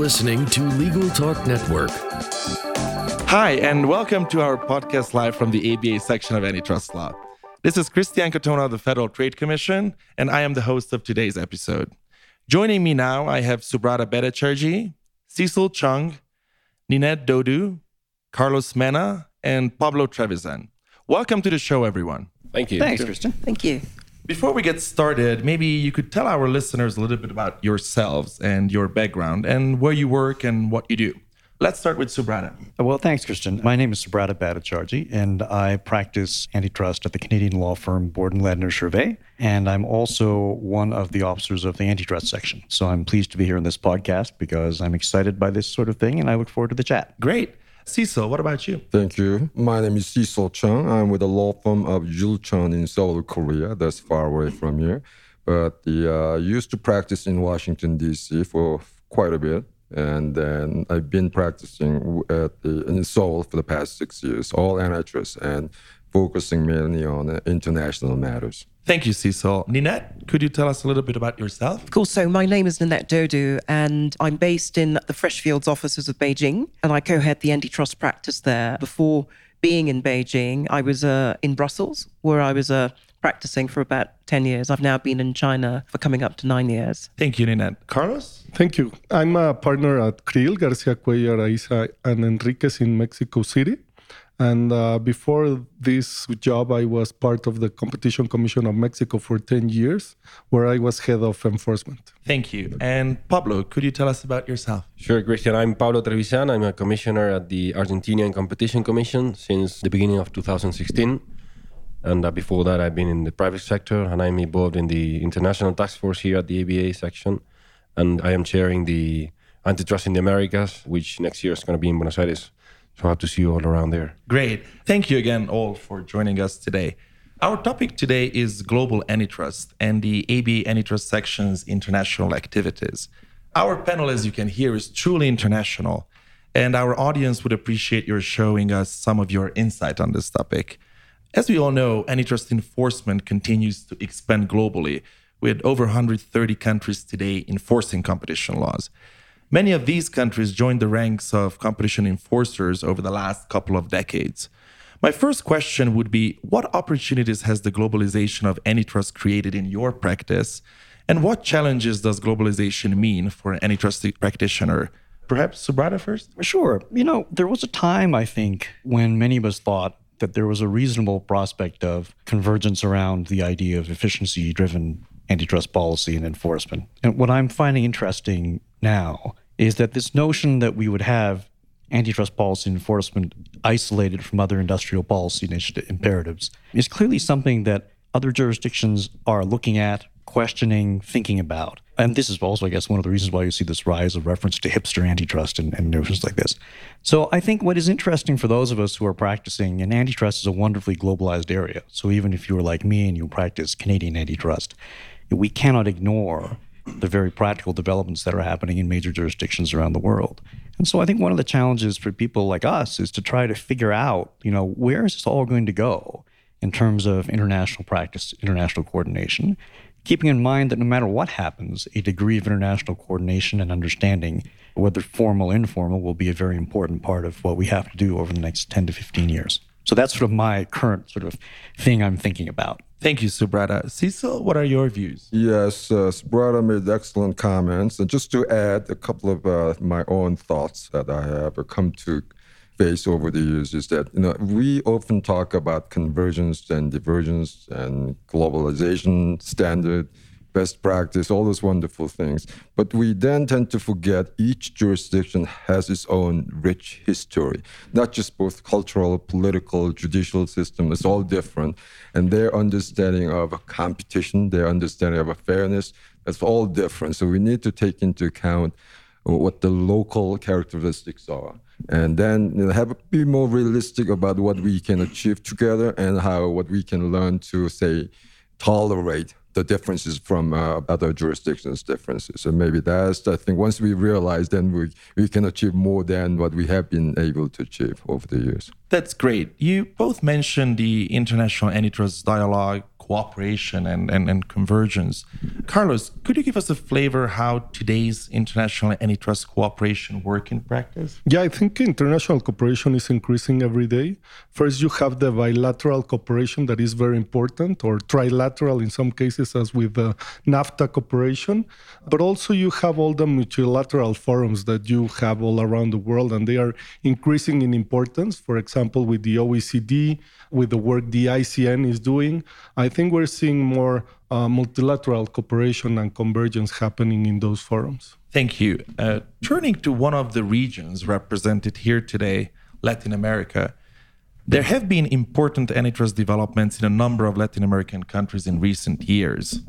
listening to Legal Talk Network. Hi, and welcome to our podcast live from the ABA section of Antitrust Law. This is Christian Katona of the Federal Trade Commission, and I am the host of today's episode. Joining me now, I have Subrata Bhattacharjee, Cecil Chung, Ninette Dodoo, Carlos Mena, and Pablo Trevisan. Welcome to the show, everyone. Thank you. Thanks, Christian. Thank you. Before we get started, maybe you could tell our listeners a little bit about yourselves and your background and where you work and what you do. Let's start with Subrata. Well, thanks, Christian. My name is Subrata Bhattacharjee, and I practice antitrust at the Canadian law firm Borden Ladner Gervais. And I'm also one of the officers of the antitrust section. So I'm pleased to be here in this podcast because I'm excited by this sort of thing, and I look forward to the chat. Great. Cecil, what about you? Thank you. My name is Cecil Chung. I'm with the law firm of Yulchon in Seoul, Korea. That's far away from here. But I uh, used to practice in Washington, D.C. for quite a bit. And then I've been practicing at the, in Seoul for the past six years, all antitrust and focusing mainly on uh, international matters. Thank you, Cecil. Ninette, could you tell us a little bit about yourself? Of course, so my name is Ninette Dodoo, and I'm based in the Freshfields offices of Beijing, and I co head the antitrust practice there. Before being in Beijing, I was uh, in Brussels, where I was uh, practicing for about 10 years. I've now been in China for coming up to nine years. Thank you, Ninette. Carlos? Thank you. I'm a partner at Creel, Garcia Cuellar, Aiza, and Enriquez in Mexico City. And uh, before this job, I was part of the Competition Commission of Mexico for 10 years, where I was head of enforcement. Thank you. And Pablo, could you tell us about yourself? Sure, Christian. I'm Pablo Trevisan. I'm a commissioner at the Argentinian Competition Commission since the beginning of 2016. And uh, before that, I've been in the private sector and I'm involved in the international task force here at the ABA section. And I am chairing the Antitrust in the Americas, which next year is going to be in Buenos Aires. So I hope to see you all around there. Great. Thank you again, all, for joining us today. Our topic today is global antitrust and the ABA antitrust section's international activities. Our panel, as you can hear, is truly international, and our audience would appreciate your showing us some of your insight on this topic. As we all know, antitrust enforcement continues to expand globally, with over 130 countries today enforcing competition laws. Many of these countries joined the ranks of competition enforcers over the last couple of decades. My first question would be What opportunities has the globalization of antitrust created in your practice? And what challenges does globalization mean for an antitrust practitioner? Perhaps Subrata first? Sure. You know, there was a time, I think, when many of us thought that there was a reasonable prospect of convergence around the idea of efficiency driven antitrust policy and enforcement. And what I'm finding interesting now is that this notion that we would have antitrust policy enforcement isolated from other industrial policy imperatives is clearly something that other jurisdictions are looking at, questioning, thinking about. And this is also, I guess, one of the reasons why you see this rise of reference to hipster antitrust and, and notions like this. So I think what is interesting for those of us who are practicing, and antitrust is a wonderfully globalized area. So even if you are like me and you practice Canadian antitrust, we cannot ignore the very practical developments that are happening in major jurisdictions around the world. And so I think one of the challenges for people like us is to try to figure out, you know, where is this all going to go in terms of international practice, international coordination, keeping in mind that no matter what happens, a degree of international coordination and understanding, whether formal or informal, will be a very important part of what we have to do over the next 10 to 15 years. So that's sort of my current sort of thing I'm thinking about. Thank you, Subrata. Cecil, what are your views? Yes, uh, Subrata made excellent comments. And just to add a couple of uh, my own thoughts that I have come to face over the years is that you know we often talk about convergence and divergence and globalization standard best practice, all those wonderful things. But we then tend to forget each jurisdiction has its own rich history, not just both cultural, political, judicial system. It's all different. And their understanding of competition, their understanding of a fairness, that's all different. So we need to take into account what the local characteristics are. And then you know, have be more realistic about what we can achieve together and how what we can learn to say tolerate the differences from uh, other jurisdictions differences. So maybe that's I think once we realize, then we we can achieve more than what we have been able to achieve over the years. That's great. You both mentioned the international antitrust dialogue, cooperation and, and, and convergence. Carlos, could you give us a flavor how today's international antitrust cooperation work in practice? Yeah, I think international cooperation is increasing every day. First, you have the bilateral cooperation that is very important, or trilateral in some cases, as with the NAFTA cooperation. But also, you have all the multilateral forums that you have all around the world, and they are increasing in importance. For example, with the OECD, with the work the ICN is doing, I think we're seeing more uh, multilateral cooperation and convergence happening in those forums. Thank you. Uh, turning to one of the regions represented here today, Latin America, there have been important antitrust developments in a number of Latin American countries in recent years.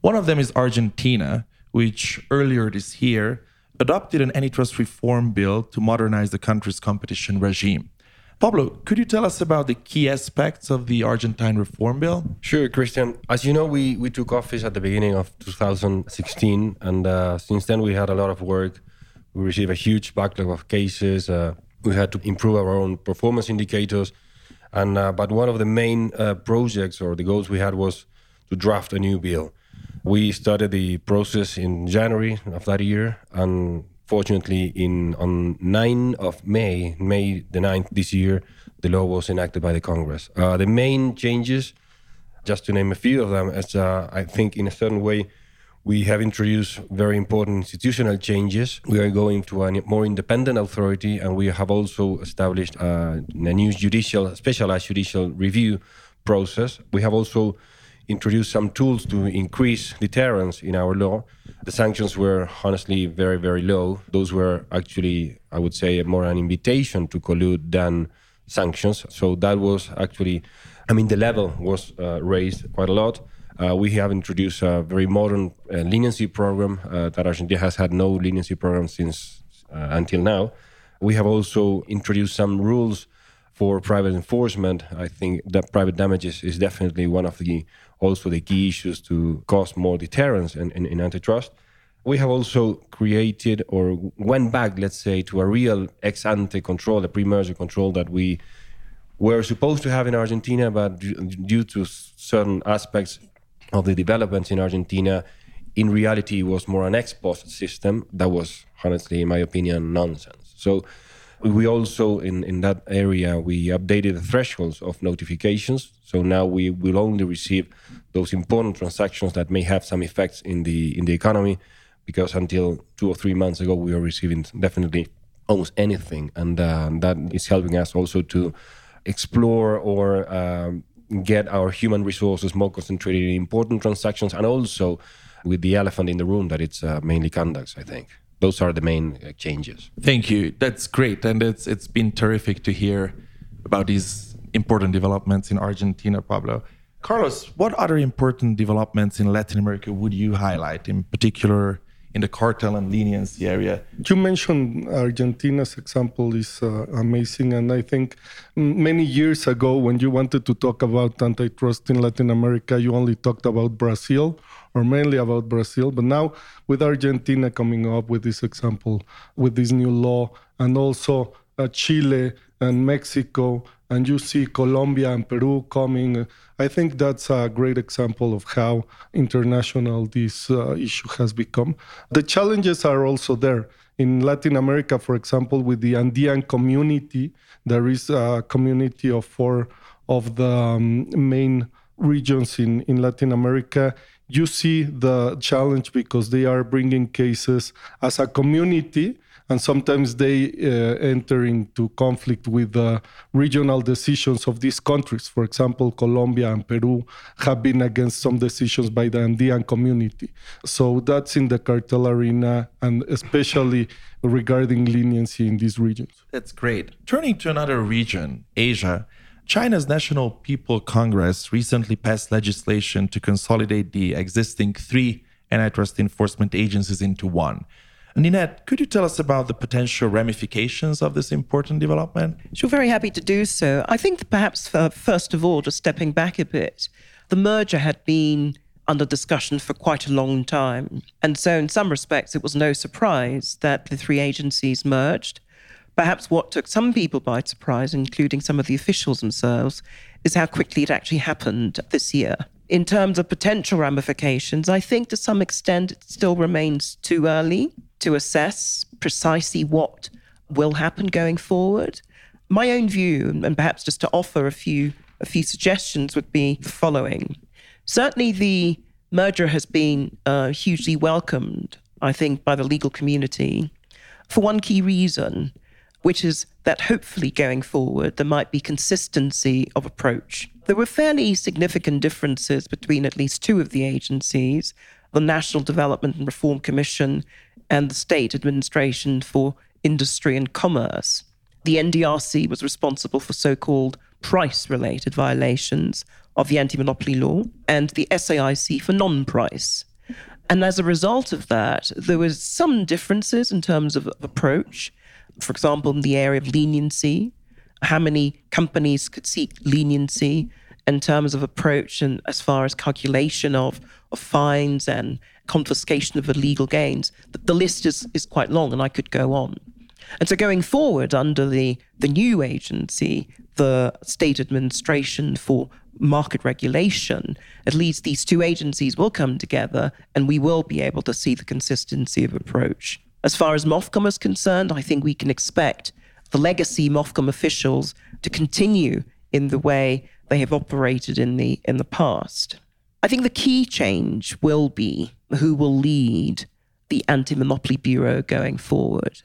One of them is Argentina, which earlier this year adopted an antitrust reform bill to modernize the country's competition regime. Pablo, could you tell us about the key aspects of the Argentine reform bill? Sure, Christian. As you know, we, we took office at the beginning of 2016, and uh, since then we had a lot of work. We received a huge backlog of cases. Uh, we had to improve our own performance indicators, and uh, but one of the main uh, projects or the goals we had was to draft a new bill. We started the process in January of that year, and fortunately, in on 9 of May, May the 9th this year, the law was enacted by the Congress. Uh, the main changes, just to name a few of them, as uh, I think in a certain way, we have introduced very important institutional changes. We are going to a more independent authority, and we have also established uh, a new judicial, specialized judicial review process. We have also introduced some tools to increase deterrence in our law. The sanctions were honestly very, very low. Those were actually, I would say, more an invitation to collude than sanctions. So that was actually, I mean, the level was uh, raised quite a lot. Uh, we have introduced a very modern uh, leniency program uh, that Argentina has had no leniency program since uh, until now. We have also introduced some rules for private enforcement, I think that private damages is definitely one of the also the key issues to cause more deterrence in, in, in antitrust. We have also created or went back, let's say, to a real ex ante control, a pre merger control that we were supposed to have in Argentina, but due to certain aspects of the developments in Argentina, in reality it was more an ex post system that was, honestly, in my opinion, nonsense. So we also, in, in that area, we updated the thresholds of notifications. So now we will only receive those important transactions that may have some effects in the in the economy, because until two or three months ago, we were receiving definitely almost anything, and uh, that is helping us also to explore or um, get our human resources more concentrated in important transactions, and also with the elephant in the room that it's uh, mainly conducts. I think those are the main uh, changes. Thank you. That's great, and it's it's been terrific to hear about these important developments in Argentina, Pablo. Carlos, what other important developments in Latin America would you highlight, in particular in the cartel and leniency area? You mentioned Argentina's example is uh, amazing, and I think many years ago, when you wanted to talk about antitrust in Latin America, you only talked about Brazil or mainly about Brazil. But now, with Argentina coming up with this example, with this new law, and also uh, Chile and Mexico, and you see Colombia and Peru coming, I think that's a great example of how international this uh, issue has become. The challenges are also there. In Latin America, for example, with the Andean community, there is a community of four of the um, main regions in, in Latin America you see the challenge because they are bringing cases as a community and sometimes they uh, enter into conflict with the regional decisions of these countries. For example, Colombia and Peru have been against some decisions by the Andean community. So that's in the cartel arena, and especially regarding leniency in these regions. That's great. Turning to another region, Asia. China's National People Congress recently passed legislation to consolidate the existing three antitrust enforcement agencies into one. Ninette, could you tell us about the potential ramifications of this important development? Sure, very happy to do so. I think perhaps uh, first of all, just stepping back a bit, the merger had been under discussion for quite a long time. And so, in some respects, it was no surprise that the three agencies merged. Perhaps what took some people by surprise, including some of the officials themselves, is how quickly it actually happened this year. In terms of potential ramifications, I think to some extent it still remains too early to assess precisely what will happen going forward. My own view, and perhaps just to offer a few a few suggestions, would be the following. Certainly, the merger has been uh, hugely welcomed, I think, by the legal community for one key reason, which is that hopefully going forward, there might be consistency of approach. There were fairly significant differences between at least two of the agencies the National Development and Reform Commission and the State Administration for Industry and Commerce. The NDRC was responsible for so called price related violations of the anti monopoly law, and the SAIC for non price. And as a result of that, there was some differences in terms of approach. For example, in the area of leniency, how many companies could seek leniency in terms of approach and as far as calculation of, of fines and confiscation of illegal gains. The, the list is, is quite long, and I could go on. And so going forward under the, the new agency, the state administration for market regulation, at least these two agencies will come together and we will be able to see the consistency of approach. As far as MOFCOM is concerned, I think we can expect the legacy MOFCOM officials to continue in the way they have operated in the in the past. I think the key change will be who will lead the Anti-Monopoly Bureau going forward.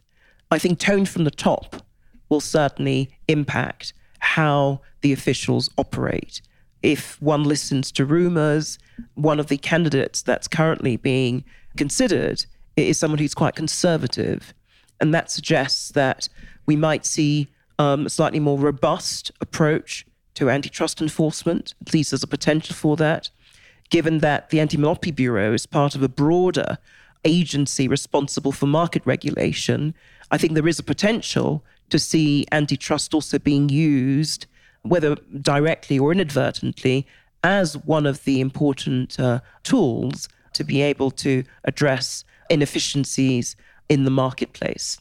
I think tone from the top will certainly impact how the officials operate. If one listens to rumors, one of the candidates that's currently being considered is someone who's quite conservative. And that suggests that we might see um, a slightly more robust approach to antitrust enforcement. At least there's a potential for that, given that the Anti Monopoly Bureau is part of a broader agency responsible for market regulation. I think there is a potential to see antitrust also being used, whether directly or inadvertently, as one of the important uh, tools to be able to address inefficiencies in the marketplace.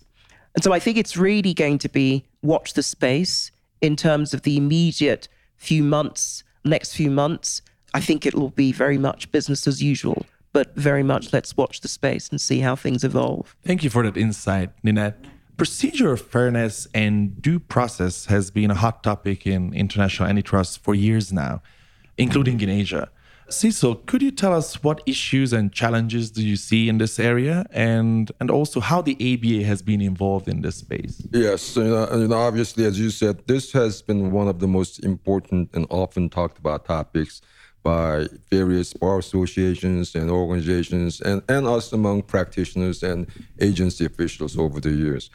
And so I think it's really going to be watch the space in terms of the immediate few months, next few months. I think it will be very much business as usual, but very much let's watch the space and see how things evolve. Thank you for that insight, Ninette. Procedural fairness and due process has been a hot topic in international antitrust for years now, including in Asia. Cecil, could you tell us what issues and challenges do you see in this area, and and also how the ABA has been involved in this space? Yes, you know, obviously, as you said, this has been one of the most important and often talked about topics by various bar associations and organizations, and, and us among practitioners and agency officials over the years.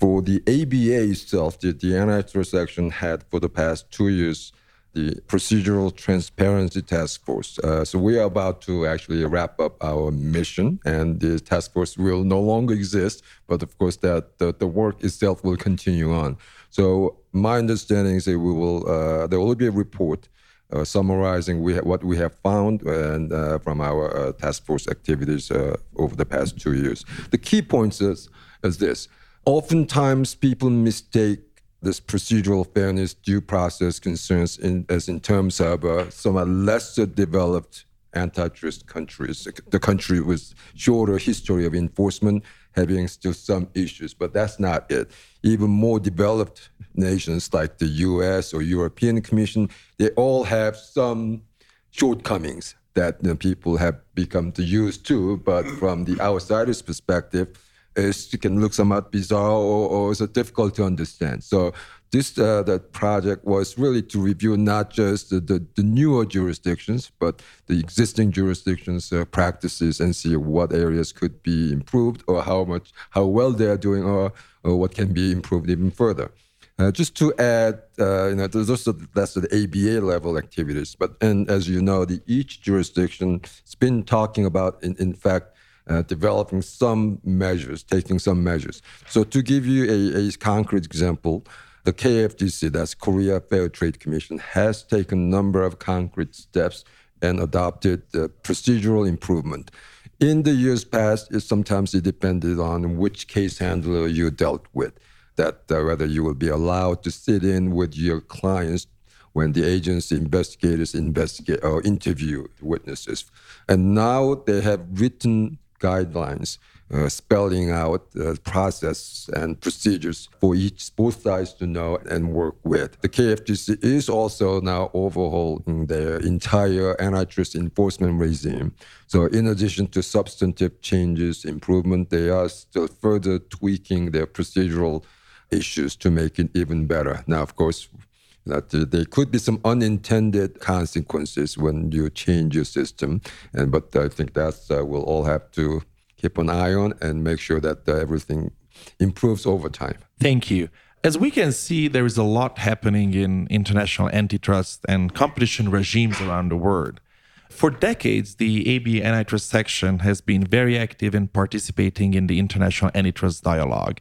For the ABA itself, the, the antitrust action had for the past two years the Procedural Transparency Task Force. Uh, so we are about to actually wrap up our mission, and the task force will no longer exist. But of course, that the, the work itself will continue on. So my understanding is that we will uh, there will be a report uh, summarizing we what we have found and uh, from our uh, task force activities uh, over the past two years. The key points is is this: oftentimes people mistake this procedural fairness due process concerns in, as in terms of uh, some lesser developed antitrust countries, the country with shorter history of enforcement having still some issues, but that's not it. Even more developed nations like the US or European Commission, they all have some shortcomings that you know, people have become to used to, but from the outsider's perspective, it can look somewhat bizarre or, or it's difficult to understand. So this uh, that project was really to review not just the, the, the newer jurisdictions, but the existing jurisdictions' uh, practices and see what areas could be improved or how much how well they are doing or, or what can be improved even further. Uh, just to add, uh, you know, those are that's the ABA level activities. But and as you know, the each jurisdiction has been talking about, in, in fact, uh, developing some measures, taking some measures. So to give you a, a concrete example, the KFTC, that's Korea Fair Trade Commission, has taken a number of concrete steps and adopted uh, procedural improvement. In the years past, it sometimes it depended on which case handler you dealt with, that uh, whether you will be allowed to sit in with your clients when the agency investigators investigate or interview witnesses. And now they have written guidelines uh, spelling out the process and procedures for each both sides to know and work with. The KFTC is also now overhauling their entire antitrust enforcement regime. So, in addition to substantive changes, improvement, they are still further tweaking their procedural issues to make it even better. Now, of course, that there could be some unintended consequences when you change your system, and but I think that uh, we'll all have to keep an eye on and make sure that uh, everything improves over time. Thank you. As we can see, there is a lot happening in international antitrust and competition regimes around the world. For decades, the ABA antitrust section has been very active in participating in the international antitrust dialogue.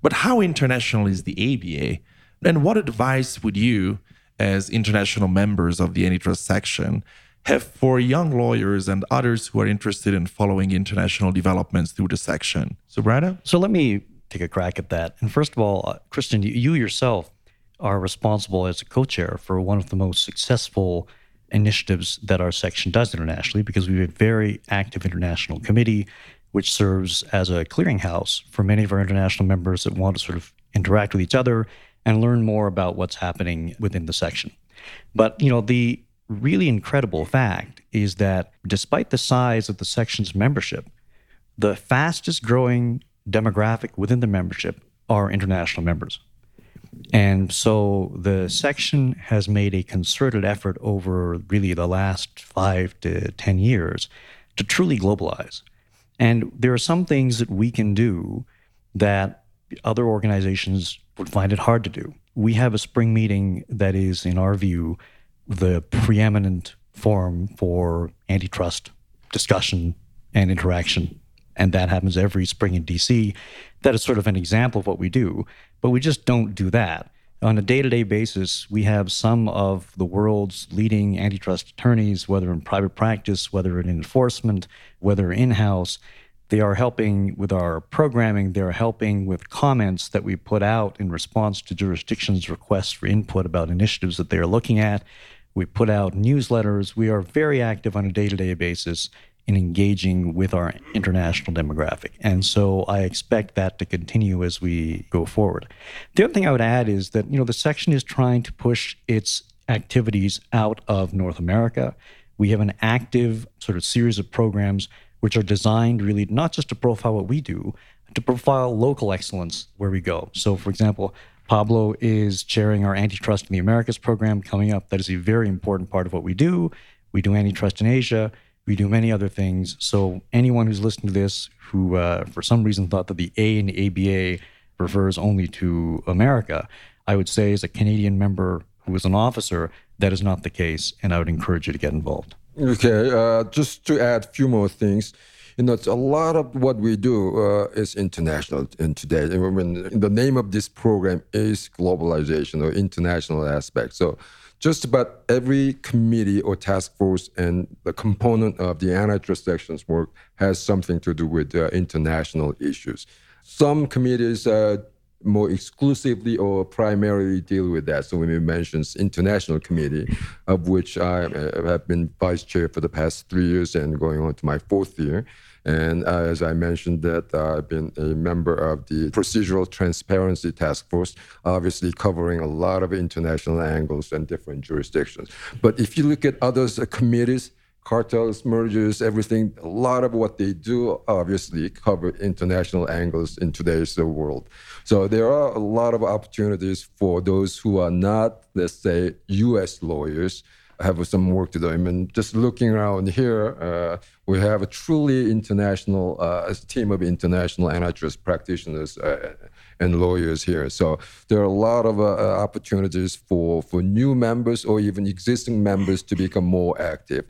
But how international is the ABA? And what advice would you, as international members of the antitrust section, have for young lawyers and others who are interested in following international developments through the section. Subrata? So, let me take a crack at that. And first of all, uh, you, you yourself are responsible as a co chair for one of the most successful initiatives that our section does internationally because we have a very active international committee which serves as a clearinghouse for many of our international members that want to sort of interact with each other and learn more about what's happening within the section. But, you know, the really incredible fact is that despite the size of the section's membership, the fastest growing demographic within the membership are international members. And so the section has made a concerted effort over really the last five to 10 years to truly globalize. And there are some things that we can do that other organizations would find it hard to do. We have a spring meeting that is, in our view, the preeminent forum for antitrust discussion and interaction. And that happens every spring in DC. That is sort of an example of what we do, but we just don't do that. On a day to day basis, we have some of the world's leading antitrust attorneys, whether in private practice, whether in enforcement, whether in house. They are helping with our programming. They're helping with comments that we put out in response to jurisdictions' requests for input about initiatives that they're looking at. We put out newsletters. We are very active on a day to day basis in engaging with our international demographic. And so I expect that to continue as we go forward. The other thing I would add is that, you know, the section is trying to push its activities out of North America. We have an active sort of series of programs which are designed really not just to profile what we do, to profile local excellence where we go. So, for example, Pablo is chairing our Antitrust in the Americas program coming up. That is a very important part of what we do. We do antitrust in Asia. We do many other things. So anyone who's listening to this who, uh, for some reason, thought that the A in the ABA refers only to America, I would say, as a Canadian member who is an officer, that is not the case, and I would encourage you to get involved. Okay, uh, just to add a few more things you know, a lot of what we do uh, is international in today. Mean, the name of this program is globalization or international aspect. So just about every committee or task force and the component of the antitrust section's work has something to do with uh, international issues. Some committees uh, more exclusively or primarily deal with that. So when we mention international committee, of which I uh, have been vice chair for the past three years and going on to my fourth year. And uh, as I mentioned, that uh, I've been a member of the Procedural Transparency Task Force, obviously covering a lot of international angles and different jurisdictions. But if you look at other uh, committees, cartels, mergers, everything, a lot of what they do obviously cover international angles in today's world. So there are a lot of opportunities for those who are not, let's say, US lawyers have some work to do. I mean, just looking around here, uh, we have a truly international uh, team of international antitrust practitioners uh, and lawyers here. So there are a lot of uh, uh, opportunities for, for new members or even existing members to become more active.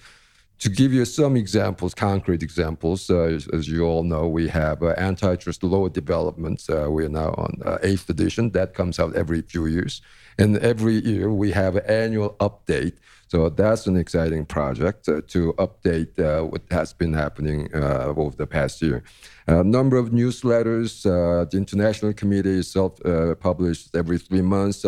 To give you some examples, concrete examples, uh, as, as, you all know, we have antitrust law developments. we are now on eighth edition. That comes out every few years. And every year we have an annual update so that's an exciting project uh, to update uh, what has been happening uh, over the past year. A number of newsletters. Uh, the International Committee itself uh, published every three months.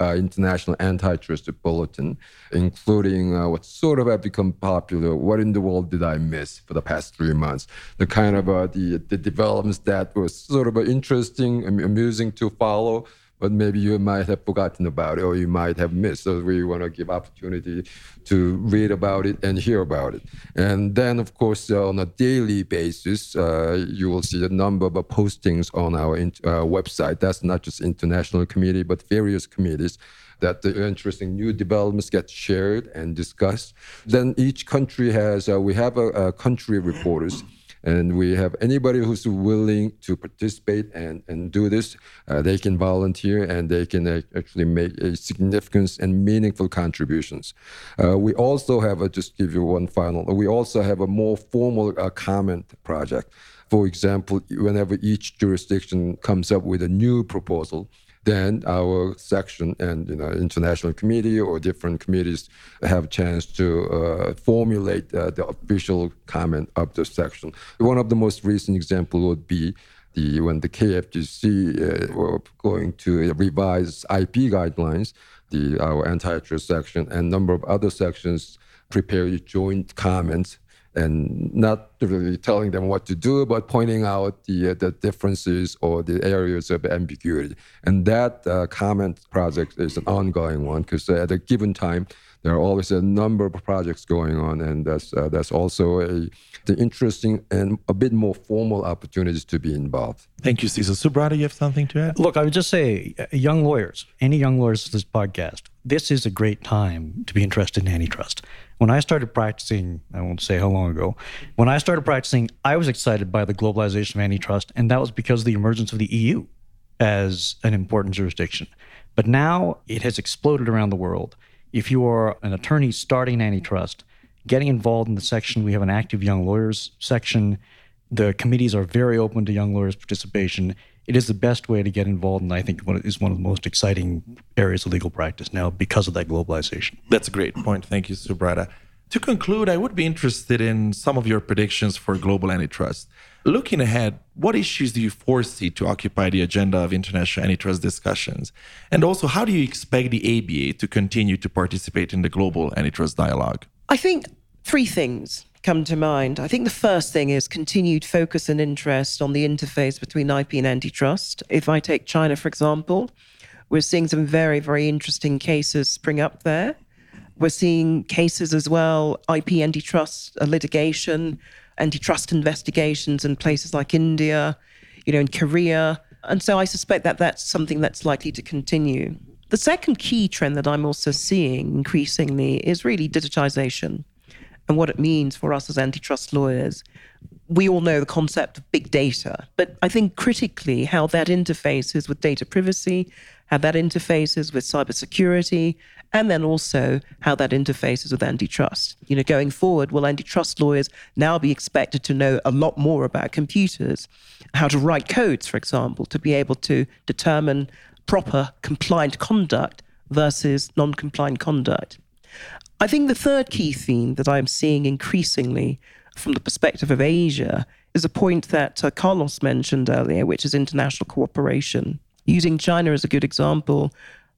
Uh, international antitrust bulletin, including uh, what sort of have become popular. What in the world did I miss for the past three months? The kind of uh, the the developments that was sort of interesting, and amusing to follow but maybe you might have forgotten about it or you might have missed. So we want to give opportunity to read about it and hear about it. And then, of course, uh, on a daily basis, uh, you will see a number of postings on our uh, website. That's not just international committee, but various committees that the interesting new developments get shared and discussed. Then each country has, uh, we have a, a country reporters and we have anybody who's willing to participate and, and do this, uh, they can volunteer and they can uh, actually make a significant and meaningful contributions. Uh, we also have, a, just give you one final, we also have a more formal uh, comment project. For example, whenever each jurisdiction comes up with a new proposal, then our section and you know international committee or different committees have a chance to uh, formulate uh, the official comment of the section. One of the most recent example would be the when the KFTC uh, were going to revise IP guidelines, the our antitrust section and number of other sections prepared joint comments and not really telling them what to do, but pointing out the uh, the differences or the areas of ambiguity. And that uh, comment project is an ongoing one because at a given time there are always a number of projects going on, and that's uh, that's also a the interesting and a bit more formal opportunities to be involved. Thank you, Cecil. Subrata, you have something to add? Look, I would just say, uh, young lawyers, any young lawyers to this podcast, this is a great time to be interested in antitrust. When I started practicing, I won't say how long ago, when I started practicing, I was excited by the globalization of antitrust, and that was because of the emergence of the EU as an important jurisdiction. But now it has exploded around the world. If you are an attorney starting antitrust, getting involved in the section, we have an active young lawyers section. The committees are very open to young lawyers' participation. It is the best way to get involved, and I think it is one of the most exciting areas of legal practice now because of that globalization. That's a great point. Thank you, Subrata. To conclude, I would be interested in some of your predictions for global antitrust. Looking ahead, what issues do you foresee to occupy the agenda of international antitrust discussions? And also, how do you expect the ABA to continue to participate in the global antitrust dialogue? I think three things come to mind. I think the first thing is continued focus and interest on the interface between IP and antitrust. If I take China, for example, we're seeing some very, very interesting cases spring up there. We're seeing cases as well, IP antitrust litigation, antitrust investigations in places like India, you know, in Korea. And so I suspect that that's something that's likely to continue. The second key trend that I'm also seeing increasingly is really digitization and what it means for us as antitrust lawyers. We all know the concept of big data, but I think critically how that interfaces with data privacy, how that interfaces with cybersecurity, and then also how that interfaces with antitrust. You know, going forward, will antitrust lawyers now be expected to know a lot more about computers, how to write codes, for example, to be able to determine proper compliant conduct versus non compliant conduct? I think the third key theme that I'm seeing increasingly from the perspective of Asia is a point that uh, Carlos mentioned earlier, which is international cooperation. Using China as a good example,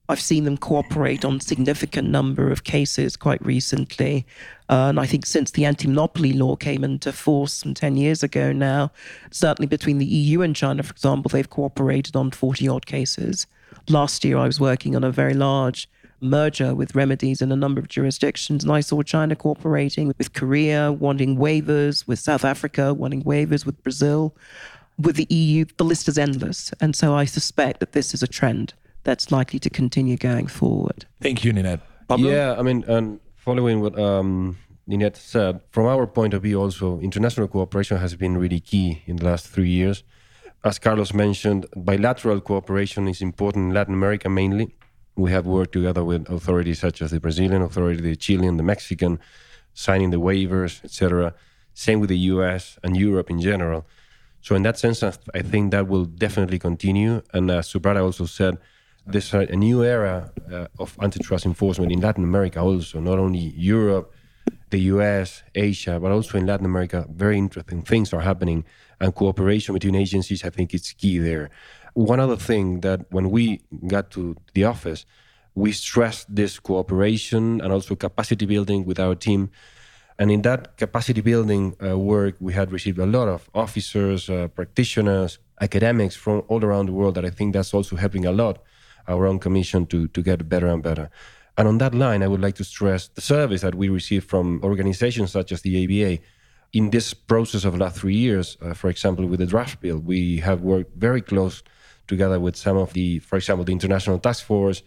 I've seen them cooperate on a significant number of cases quite recently. Uh, and I think since the anti-monopoly law came into force some 10 years ago now, certainly between the EU and China, for example, they've cooperated on 40 odd cases. Last year, I was working on a very large merger with remedies in a number of jurisdictions. And I saw China cooperating with Korea, wanting waivers, with South Africa, wanting waivers with Brazil. With the EU, the list is endless. And so I suspect that this is a trend that's likely to continue going forward. Thank you, Ninette. Pablo? Yeah, I mean, and following what um, Ninette said, from our point of view, also, international cooperation has been really key in the last three years. As Carlos mentioned, bilateral cooperation is important in Latin America mainly. We have worked together with authorities such as the Brazilian authority, the Chilean, the Mexican, signing the waivers, etc. Same with the US and Europe in general. So in that sense, I think that will definitely continue. And Subrata also said, there's a, new era uh, of antitrust enforcement in Latin America also, not only Europe, the US, Asia, but also in Latin America. Very interesting things are happening, and cooperation between agencies, I think, is key there. One other thing that when we got to the office, we stressed this cooperation and also capacity building with our team. And in that capacity building uh, work, we had received a lot of officers, uh, practitioners, academics from all around the world that I think that's also helping a lot our own commission to, to get better and better. And on that line, I would like to stress the service that we receive from organizations such as the ABA. In this process of the last three years, uh, for example, with the draft bill, we have worked very close together with some of the, for example, the International Task Force,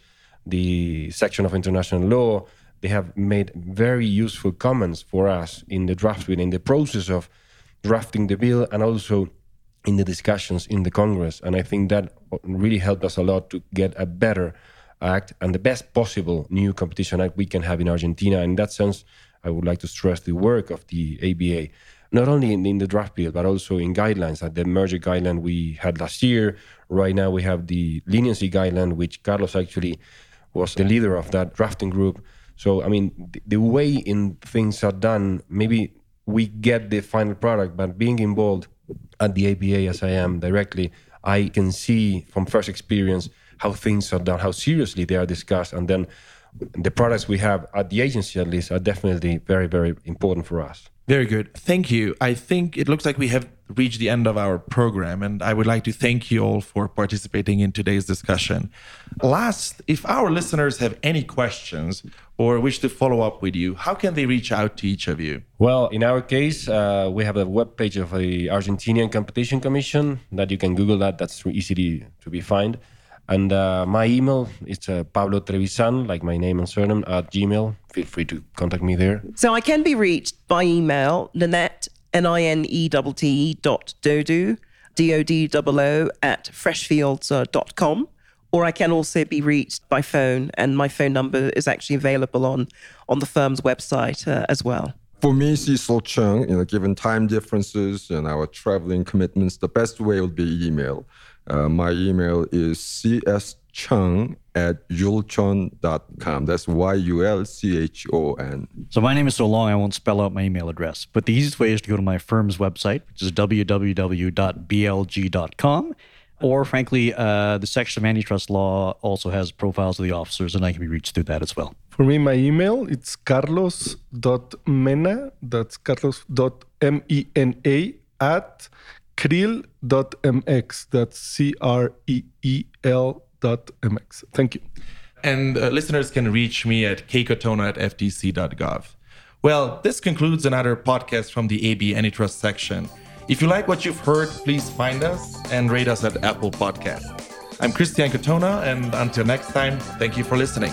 the section of international law. They have made very useful comments for us in the draft bill, in the process of drafting the bill, and also in the discussions in the Congress. And I think that really helped us a lot to get a better act and the best possible new competition act we can have in Argentina. In that sense, I would like to stress the work of the ABA, not only in, in the draft bill, but also in guidelines, like the merger guideline we had last year. Right now, we have the leniency guideline, which Carlos actually was the leader of that drafting group. So, I mean, the, the way in things are done, maybe we get the final product, but being involved at the ABA as I am directly, I can see from first experience how things are done, how seriously they are discussed, and then the products we have at the agency at least are definitely very, very important for us. Very good. Thank you. I think it looks like we have reached the end of our program, and I would like to thank you all for participating in today's discussion. Last, if our listeners have any questions or wish to follow up with you, how can they reach out to each of you? Well, in our case, uh, we have a webpage of the Argentinian Competition Commission that you can Google that. That's easy to be found. And uh, my email is uh, Pablo Trevisan, like my name and surname, at Gmail. Feel free to contact me there. So I can be reached by email, Ninette, N-I-N-E-T-T dot Dodoo, D-O-D-O-O at freshfields.com. Or I can also be reached by phone, and my phone number is actually available on, on the firm's website uh, as well. For me, Cecil Chung, you know, given time differences and our traveling commitments, the best way would be email. Uh, my email is cschung at yulchon.com. That's Y U L C H O N. So my name is so long I won't spell out my email address. But the easiest way is to go to my firm's website, which is www.blg.com. Or frankly, uh, the section of antitrust law also has profiles of the officers, and I can be reached through that as well. For me, my email it's carlos.mena, that's carlos.mena at creel.mx. That's C R E E L dot mx. Thank you. And uh, listeners can reach me at kcotona at ftc.gov. Well, this concludes another podcast from the AB Antitrust section. If you like what you've heard, please find us and rate us at Apple Podcast. I'm Christian Katona, and until next time, thank you for listening.